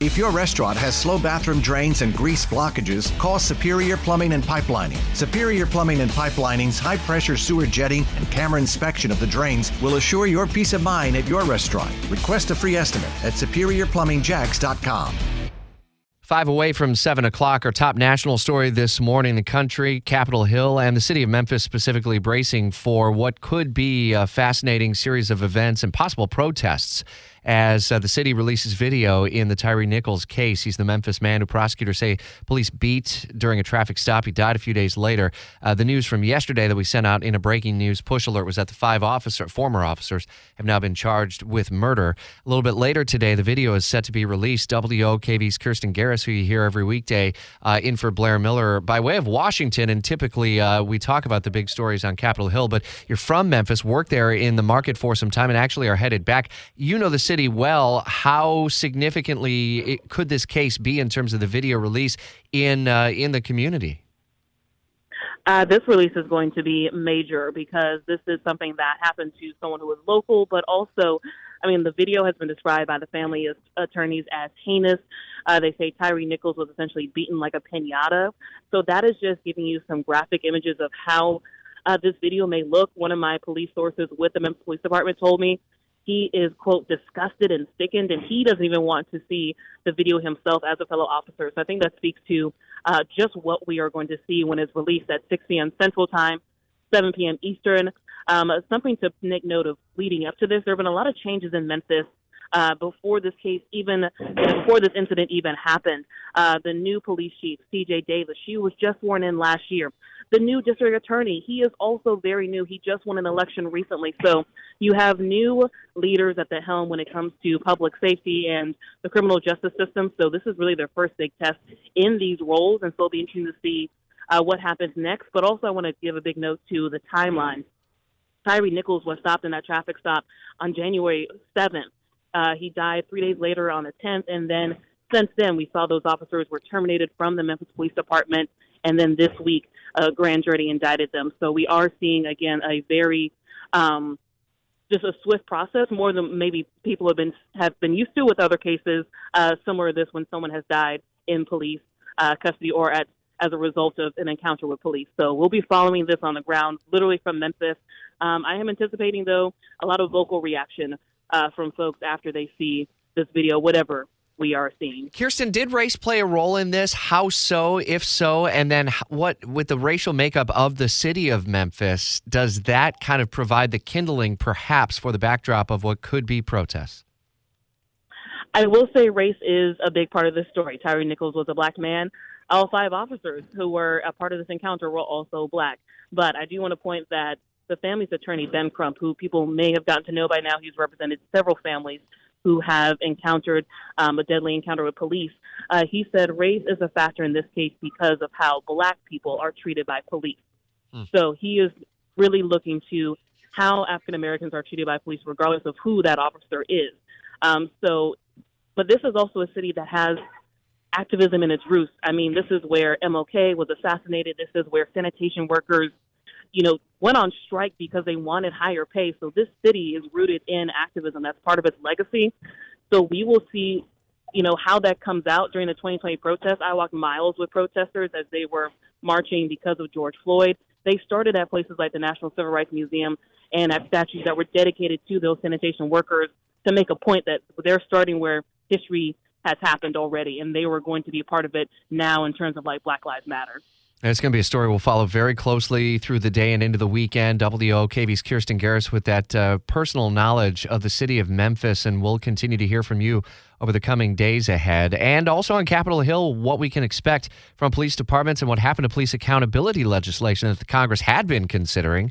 If your restaurant has slow bathroom drains and grease blockages, call Superior Plumbing and Pipelining. Superior Plumbing and Pipelining's high pressure sewer jetting and camera inspection of the drains will assure your peace of mind at your restaurant. Request a free estimate at superiorplumbingjacks.com. Five away from seven o'clock, our top national story this morning the country, Capitol Hill, and the city of Memphis specifically bracing for what could be a fascinating series of events and possible protests as uh, the city releases video in the Tyre Nichols case. He's the Memphis man who prosecutors say police beat during a traffic stop. He died a few days later. Uh, the news from yesterday that we sent out in a breaking news push alert was that the five officer, former officers have now been charged with murder. A little bit later today, the video is set to be released. WOKV's Kirsten Garris, who you hear every weekday, uh, in for Blair Miller by way of Washington. And typically uh, we talk about the big stories on Capitol Hill, but you're from Memphis, worked there in the market for some time, and actually are headed back. You know the city well. How significantly it, could this case be in terms of the video release in uh, in the community? Uh, this release is going to be major because this is something that happened to someone who was local, but also, I mean, the video has been described by the family attorneys as heinous. Uh, they say Tyre Nichols was essentially beaten like a pinata. So that is just giving you some graphic images of how uh, this video may look. One of my police sources with the Memphis Police Department told me he is quote disgusted and sickened and he doesn't even want to see the video himself as a fellow officer so i think that speaks to uh, just what we are going to see when it's released at 6 p.m central time 7 p.m eastern um, something to make note of leading up to this there have been a lot of changes in memphis uh, before this case even before this incident even happened. Uh, the new police chief, C.J. Davis, she was just sworn in last year. The new district attorney, he is also very new. He just won an election recently. So you have new leaders at the helm when it comes to public safety and the criminal justice system. So this is really their first big test in these roles. And so it'll be interesting to see uh, what happens next. But also, I want to give a big note to the timeline. Tyre Nichols was stopped in that traffic stop on January 7th. Uh, he died three days later on the 10th, and then since then we saw those officers were terminated from the Memphis Police Department, and then this week a grand jury indicted them. So we are seeing again a very um, just a swift process, more than maybe people have been have been used to with other cases uh, similar to this when someone has died in police uh, custody or at as a result of an encounter with police. So we'll be following this on the ground, literally from Memphis. Um, I am anticipating, though, a lot of vocal reaction uh, from folks after they see this video, whatever we are seeing. Kirsten, did race play a role in this? How so, if so? And then what, with the racial makeup of the city of Memphis, does that kind of provide the kindling perhaps for the backdrop of what could be protests? I will say race is a big part of this story. Tyre Nichols was a black man. All five officers who were a part of this encounter were also black. But I do want to point that the family's attorney, Ben Crump, who people may have gotten to know by now, he's represented several families who have encountered um, a deadly encounter with police. Uh, he said race is a factor in this case because of how black people are treated by police. Hmm. So he is really looking to how African Americans are treated by police, regardless of who that officer is. Um, so, but this is also a city that has activism in its roots. I mean, this is where MLK was assassinated. This is where sanitation workers you know, went on strike because they wanted higher pay. So this city is rooted in activism. That's part of its legacy. So we will see, you know, how that comes out during the 2020 protests. I walked miles with protesters as they were marching because of George Floyd. They started at places like the National Civil Rights Museum and at statues that were dedicated to those sanitation workers to make a point that they're starting where history has happened already and they were going to be a part of it now in terms of like Black Lives Matter. It's going to be a story we'll follow very closely through the day and into the weekend. WOKV's Kirsten Garris with that uh, personal knowledge of the city of Memphis, and we'll continue to hear from you over the coming days ahead. And also on Capitol Hill, what we can expect from police departments and what happened to police accountability legislation that the Congress had been considering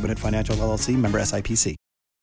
Robinhood Financial LLC member SIPC.